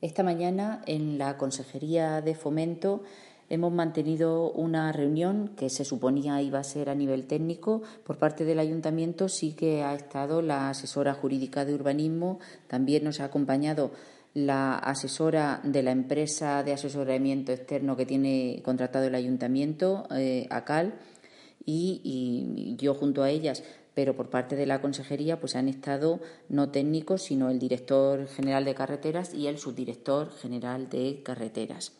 Esta mañana en la Consejería de Fomento hemos mantenido una reunión que se suponía iba a ser a nivel técnico. Por parte del Ayuntamiento sí que ha estado la asesora jurídica de urbanismo, también nos ha acompañado la asesora de la empresa de asesoramiento externo que tiene contratado el Ayuntamiento, eh, ACAL, y yo junto a ellas pero por parte de la consejería pues han estado no técnicos, sino el director general de carreteras y el subdirector general de carreteras.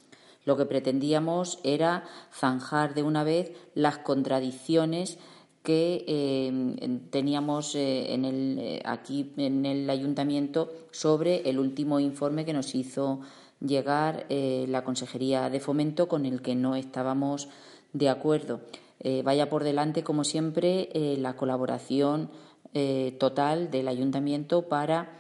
Lo que pretendíamos era zanjar de una vez las contradicciones que eh, teníamos eh, en el, eh, aquí en el ayuntamiento sobre el último informe que nos hizo llegar la Consejería de Fomento con el que no estábamos de acuerdo. Eh, vaya por delante, como siempre, eh, la colaboración eh, total del ayuntamiento para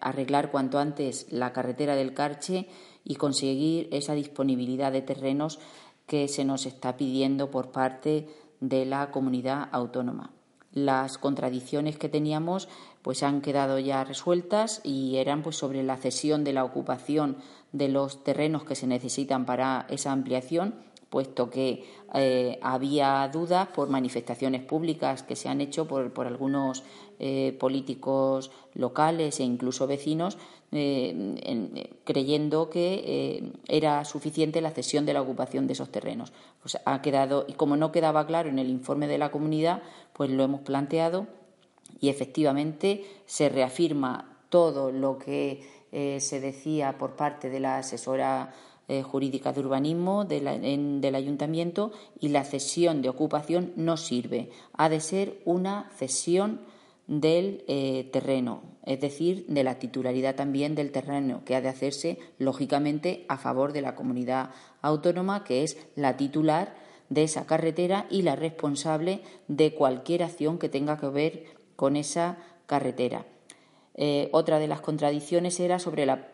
arreglar cuanto antes la carretera del Carche y conseguir esa disponibilidad de terrenos que se nos está pidiendo por parte de la comunidad autónoma. Las contradicciones que teníamos pues han quedado ya resueltas y eran pues sobre la cesión de la ocupación de los terrenos que se necesitan para esa ampliación puesto que eh, había dudas por manifestaciones públicas que se han hecho por, algunos eh, políticos locales e incluso vecinos, eh, creyendo que era suficiente la cesión de la ocupación de esos terrenos. Pues ha quedado, y como no quedaba claro en el informe de la comunidad, pues lo hemos planteado y efectivamente se reafirma todo lo que se decía por parte de la asesora eh, jurídica de urbanismo del ayuntamiento y la cesión de ocupación no sirve. Ha de ser una cesión del eh, terreno, es decir, de la titularidad también del terreno, que ha de hacerse, lógicamente, a favor de la comunidad autónoma, que es la titular de esa carretera y la responsable de cualquier acción que tenga que ver con esa carretera. Eh, otra de las contradicciones era sobre la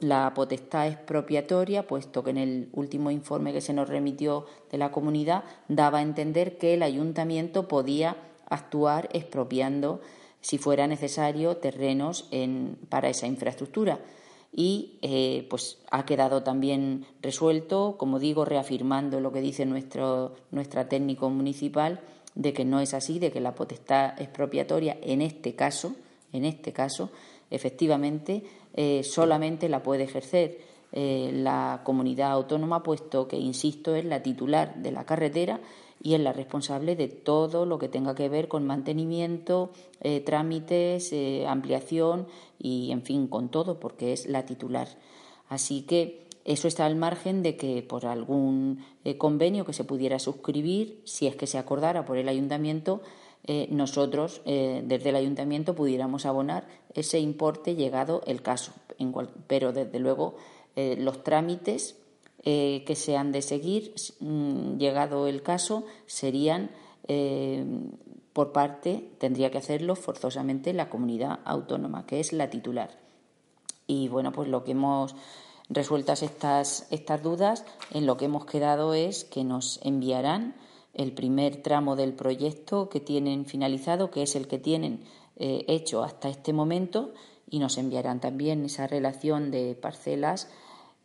la potestad expropiatoria, puesto que en el último informe que se nos remitió de la comunidad daba a entender que el ayuntamiento podía actuar expropiando, si fuera necesario, terrenos para esa infraestructura. Y eh, pues ha quedado también resuelto, como digo, reafirmando lo que dice nuestro nuestra técnico municipal, de que no es así, de que la potestad expropiatoria en este caso, en este caso, efectivamente eh, solamente la puede ejercer eh, la comunidad autónoma, puesto que, insisto, es la titular de la carretera y es la responsable de todo lo que tenga que ver con mantenimiento, eh, trámites, ampliación y, en fin, con todo, porque es la titular. Así que eso está al margen de que por algún convenio que se pudiera suscribir, si es que se acordara por el ayuntamiento, eh, nosotros eh, desde el ayuntamiento pudiéramos abonar ese importe llegado el caso. pero desde luego eh, los trámites que se han de seguir, mm, llegado el caso, serían por parte, tendría que hacerlo forzosamente la comunidad autónoma, que es la titular. Y bueno, pues lo que hemos resueltas estas, estas dudas, en lo que hemos quedado es que nos enviarán el primer tramo del proyecto que tienen finalizado, que es el que tienen eh, hecho hasta este momento, y nos enviarán también esa relación de parcelas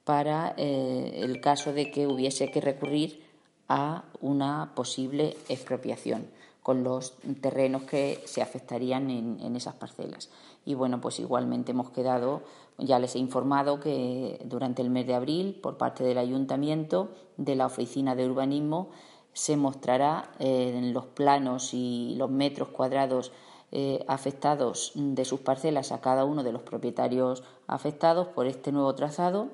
para eh, el caso de que hubiese que recurrir a una posible expropiación con los terrenos que se afectarían en, en, esas parcelas. Y bueno, pues igualmente hemos quedado, ya les he informado que durante el mes de abril, por parte del Ayuntamiento, de la Oficina de Urbanismo, se mostrará eh, en los planos y los metros cuadrados eh, afectados de sus parcelas a cada uno de los propietarios afectados por este nuevo trazado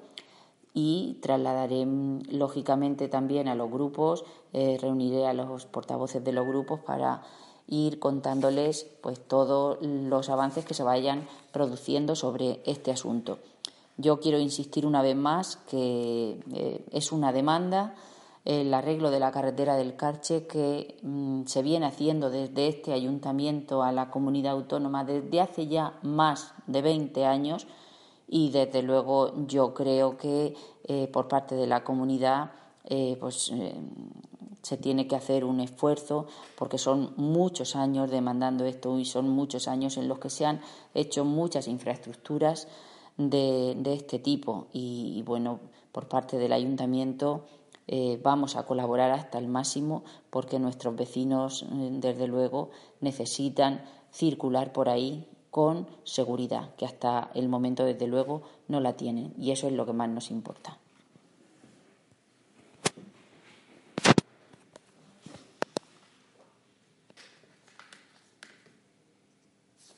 y trasladaré lógicamente también a los grupos, eh, reuniré a los portavoces de los grupos para ir contándoles pues todos los avances que se vayan produciendo sobre este asunto. Yo quiero insistir una vez más que es una demanda el arreglo de la carretera del Carche que mm, se viene haciendo desde este ayuntamiento a la comunidad autónoma desde hace ya más de 20 años y desde luego yo creo que eh, por parte de la comunidad eh, pues eh, se tiene que hacer un esfuerzo porque son muchos años demandando esto y son muchos años en los que se han hecho muchas infraestructuras de, este tipo. Y, bueno, por parte del ayuntamiento eh, vamos a colaborar hasta el máximo porque nuestros vecinos, eh, desde luego, necesitan circular por ahí con seguridad, que hasta el momento, desde luego, no la tienen y eso es lo que más nos importa.